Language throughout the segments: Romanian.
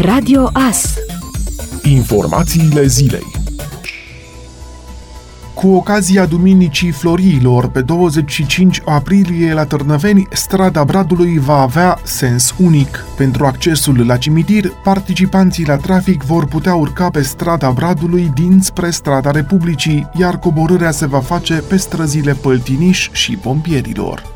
Radio AS Informațiile zilei cu ocazia Duminicii Floriilor, pe 25 aprilie la Târnăveni, strada Bradului va avea sens unic. Pentru accesul la cimitir, participanții la trafic vor putea urca pe strada Bradului dinspre strada Republicii, iar coborârea se va face pe străzile Păltiniș și Pompierilor.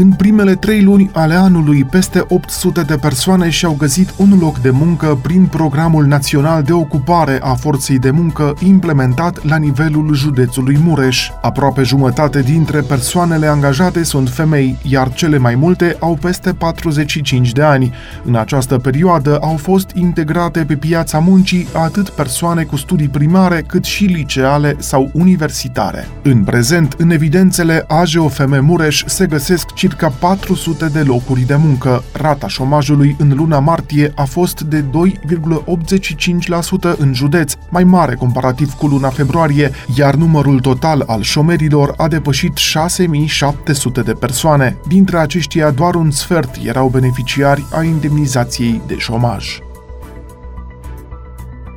În primele trei luni ale anului, peste 800 de persoane și-au găsit un loc de muncă prin Programul Național de Ocupare a Forței de Muncă implementat la nivelul județului Mureș. Aproape jumătate dintre persoanele angajate sunt femei, iar cele mai multe au peste 45 de ani. În această perioadă au fost integrate pe piața muncii atât persoane cu studii primare cât și liceale sau universitare. În prezent, în evidențele AJOFM Mureș se găsesc circa 400 de locuri de muncă. Rata șomajului în luna martie a fost de 2,85% în județ, mai mare comparativ cu luna februarie, iar numărul total al șomerilor a depășit 6700 de persoane. Dintre aceștia, doar un sfert erau beneficiari a indemnizației de șomaj.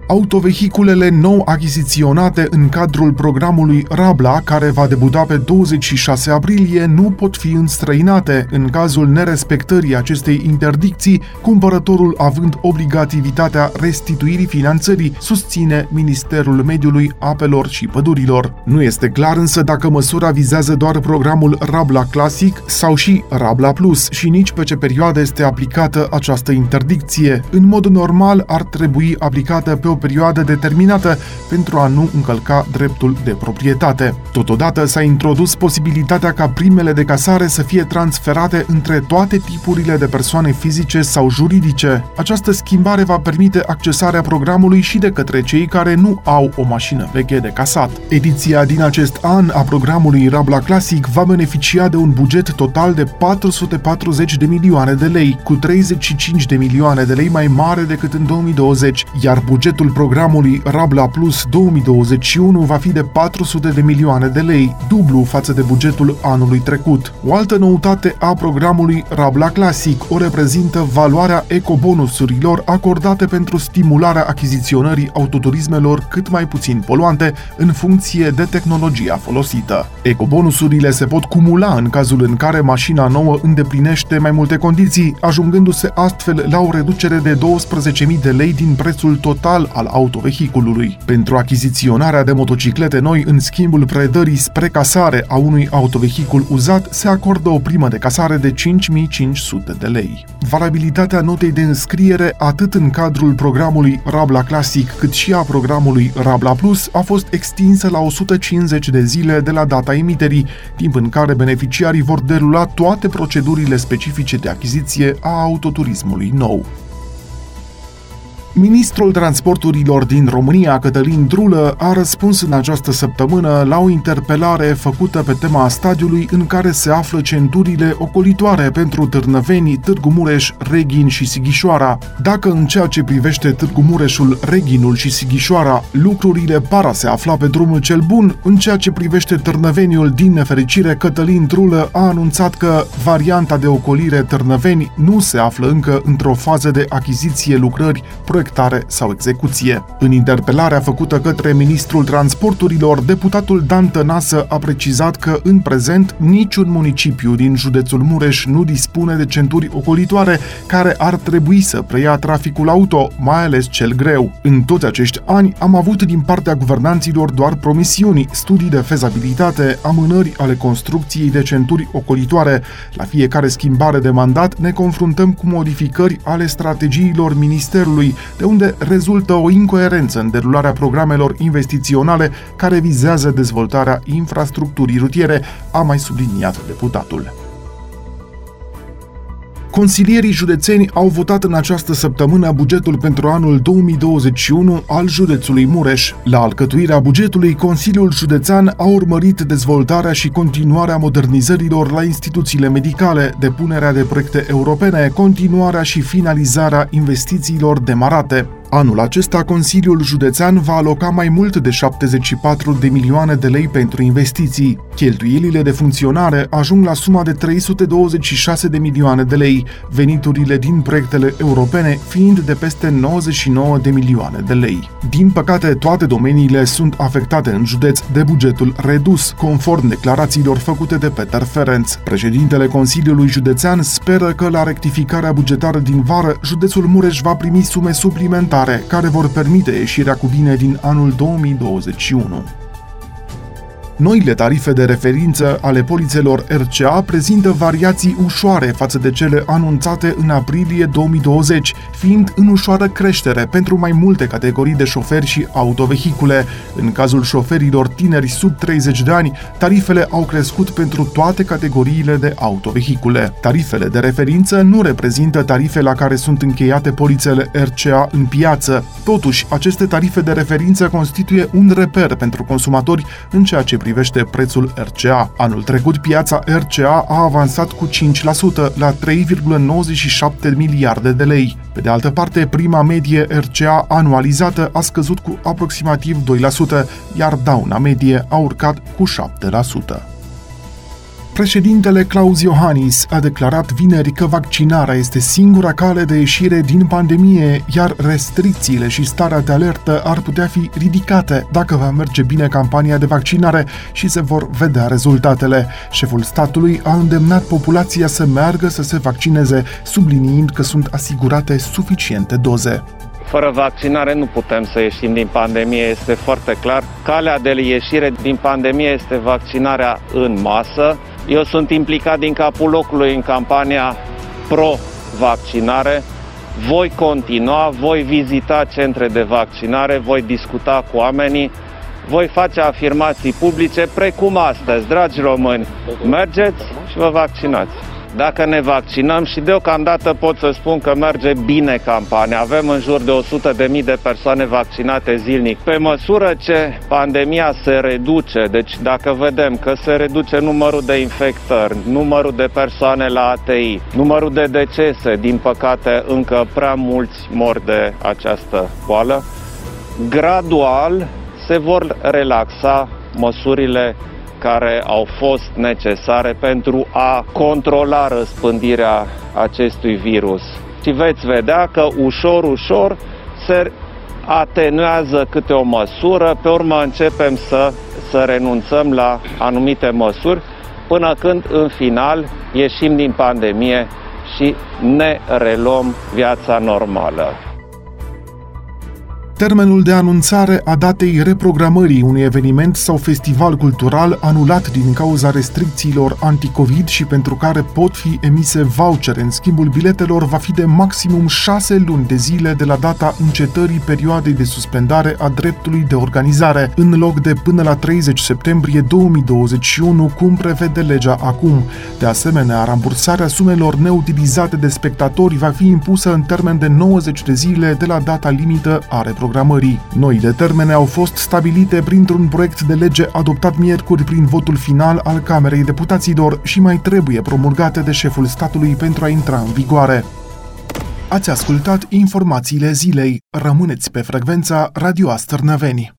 Autovehiculele nou achiziționate în cadrul programului Rabla, care va debuta pe 26 aprilie, nu pot fi înstrăinate. În cazul nerespectării acestei interdicții, cumpărătorul având obligativitatea restituirii finanțării, susține Ministerul Mediului, Apelor și Pădurilor. Nu este clar însă dacă măsura vizează doar programul Rabla Classic sau și Rabla Plus și nici pe ce perioadă este aplicată această interdicție. În mod normal ar trebui aplicată pe o perioadă determinată pentru a nu încălca dreptul de proprietate. Totodată s-a introdus posibilitatea ca primele de casare să fie transferate între toate tipurile de persoane fizice sau juridice. Această schimbare va permite accesarea programului și de către cei care nu au o mașină veche de casat. Ediția din acest an a programului Rabla Classic va beneficia de un buget total de 440 de milioane de lei, cu 35 de milioane de lei mai mare decât în 2020, iar bugetul bugetul programului Rabla Plus 2021 va fi de 400 de milioane de lei, dublu față de bugetul anului trecut. O altă noutate a programului Rabla Classic o reprezintă valoarea ecobonusurilor acordate pentru stimularea achiziționării autoturismelor cât mai puțin poluante în funcție de tehnologia folosită. Ecobonusurile se pot cumula în cazul în care mașina nouă îndeplinește mai multe condiții, ajungându-se astfel la o reducere de 12.000 de lei din prețul total al autovehiculului. Pentru achiziționarea de motociclete noi în schimbul predării spre casare a unui autovehicul uzat se acordă o primă de casare de 5500 de lei. Valabilitatea notei de înscriere atât în cadrul programului Rabla Classic cât și a programului Rabla Plus a fost extinsă la 150 de zile de la data emiterii, timp în care beneficiarii vor derula toate procedurile specifice de achiziție a autoturismului nou. Ministrul Transporturilor din România, Cătălin Drulă, a răspuns în această săptămână la o interpelare făcută pe tema stadiului în care se află centurile ocolitoare pentru Târnăveni, Târgu Mureș, Reghin și Sighișoara. Dacă în ceea ce privește Târgu Mureșul, Reghinul și Sighișoara, lucrurile para se afla pe drumul cel bun, în ceea ce privește Târnăveniul, din nefericire, Cătălin Drulă a anunțat că varianta de ocolire Târnăveni nu se află încă într-o fază de achiziție lucrări, proiectare sau execuție. În interpelarea făcută către ministrul transporturilor, deputatul Dan Tănasă a precizat că în prezent niciun municipiu din județul Mureș nu dispune de centuri ocolitoare care ar trebui să preia traficul auto, mai ales cel greu. În toți acești ani am avut din partea guvernanților doar promisiuni, studii de fezabilitate, amânări ale construcției de centuri ocolitoare. La fiecare schimbare de mandat ne confruntăm cu modificări ale strategiilor ministerului, de unde rezultă o incoerență în derularea programelor investiționale care vizează dezvoltarea infrastructurii rutiere, a mai subliniat deputatul. Consilierii județeni au votat în această săptămână bugetul pentru anul 2021 al județului Mureș. La alcătuirea bugetului, Consiliul Județean a urmărit dezvoltarea și continuarea modernizărilor la instituțiile medicale, depunerea de proiecte europene, continuarea și finalizarea investițiilor demarate. Anul acesta, Consiliul Județean va aloca mai mult de 74 de milioane de lei pentru investiții. Cheltuielile de funcționare ajung la suma de 326 de milioane de lei, veniturile din proiectele europene fiind de peste 99 de milioane de lei. Din păcate, toate domeniile sunt afectate în județ de bugetul redus, conform declarațiilor făcute de Peter Ferenc. Președintele Consiliului Județean speră că la rectificarea bugetară din vară, județul Mureș va primi sume suplimentare care vor permite ieșirea cu bine din anul 2021. Noile tarife de referință ale polițelor RCA prezintă variații ușoare față de cele anunțate în aprilie 2020, fiind în ușoară creștere pentru mai multe categorii de șoferi și autovehicule. În cazul șoferilor tineri sub 30 de ani, tarifele au crescut pentru toate categoriile de autovehicule. Tarifele de referință nu reprezintă tarife la care sunt încheiate polițele RCA în piață. Totuși, aceste tarife de referință constituie un reper pentru consumatori în ceea ce privește prețul RCA. Anul trecut, piața RCA a avansat cu 5% la 3,97 miliarde de lei. Pe de altă parte, prima medie RCA anualizată a scăzut cu aproximativ 2%, iar dauna medie a urcat cu 7%. Președintele Claus Iohannis a declarat vineri că vaccinarea este singura cale de ieșire din pandemie, iar restricțiile și starea de alertă ar putea fi ridicate dacă va merge bine campania de vaccinare și se vor vedea rezultatele. Șeful statului a îndemnat populația să meargă să se vaccineze, subliniind că sunt asigurate suficiente doze. Fără vaccinare nu putem să ieșim din pandemie, este foarte clar. Calea de ieșire din pandemie este vaccinarea în masă, eu sunt implicat din capul locului în campania pro-vaccinare. Voi continua, voi vizita centre de vaccinare, voi discuta cu oamenii, voi face afirmații publice precum astăzi. Dragi români, mergeți și vă vaccinați dacă ne vaccinăm și deocamdată pot să spun că merge bine campania. Avem în jur de 100.000 de persoane vaccinate zilnic. Pe măsură ce pandemia se reduce, deci dacă vedem că se reduce numărul de infectări, numărul de persoane la ATI, numărul de decese, din păcate încă prea mulți mor de această boală, gradual se vor relaxa măsurile care au fost necesare pentru a controla răspândirea acestui virus. Și veți vedea că ușor, ușor se atenuează câte o măsură, pe urmă începem să, să renunțăm la anumite măsuri, până când în final ieșim din pandemie și ne reluăm viața normală. Termenul de anunțare a datei reprogramării unui eveniment sau festival cultural anulat din cauza restricțiilor anticovid și pentru care pot fi emise vouchere în schimbul biletelor va fi de maximum 6 luni de zile de la data încetării perioadei de suspendare a dreptului de organizare, în loc de până la 30 septembrie 2021, cum prevede legea acum. De asemenea, rambursarea sumelor neutilizate de spectatori va fi impusă în termen de 90 de zile de la data limită a reprogramării programării. Noile termene au fost stabilite printr-un proiect de lege adoptat miercuri prin votul final al Camerei Deputaților și mai trebuie promulgate de șeful statului pentru a intra în vigoare. Ați ascultat informațiile zilei. Rămâneți pe frecvența Radio Astărnăveni.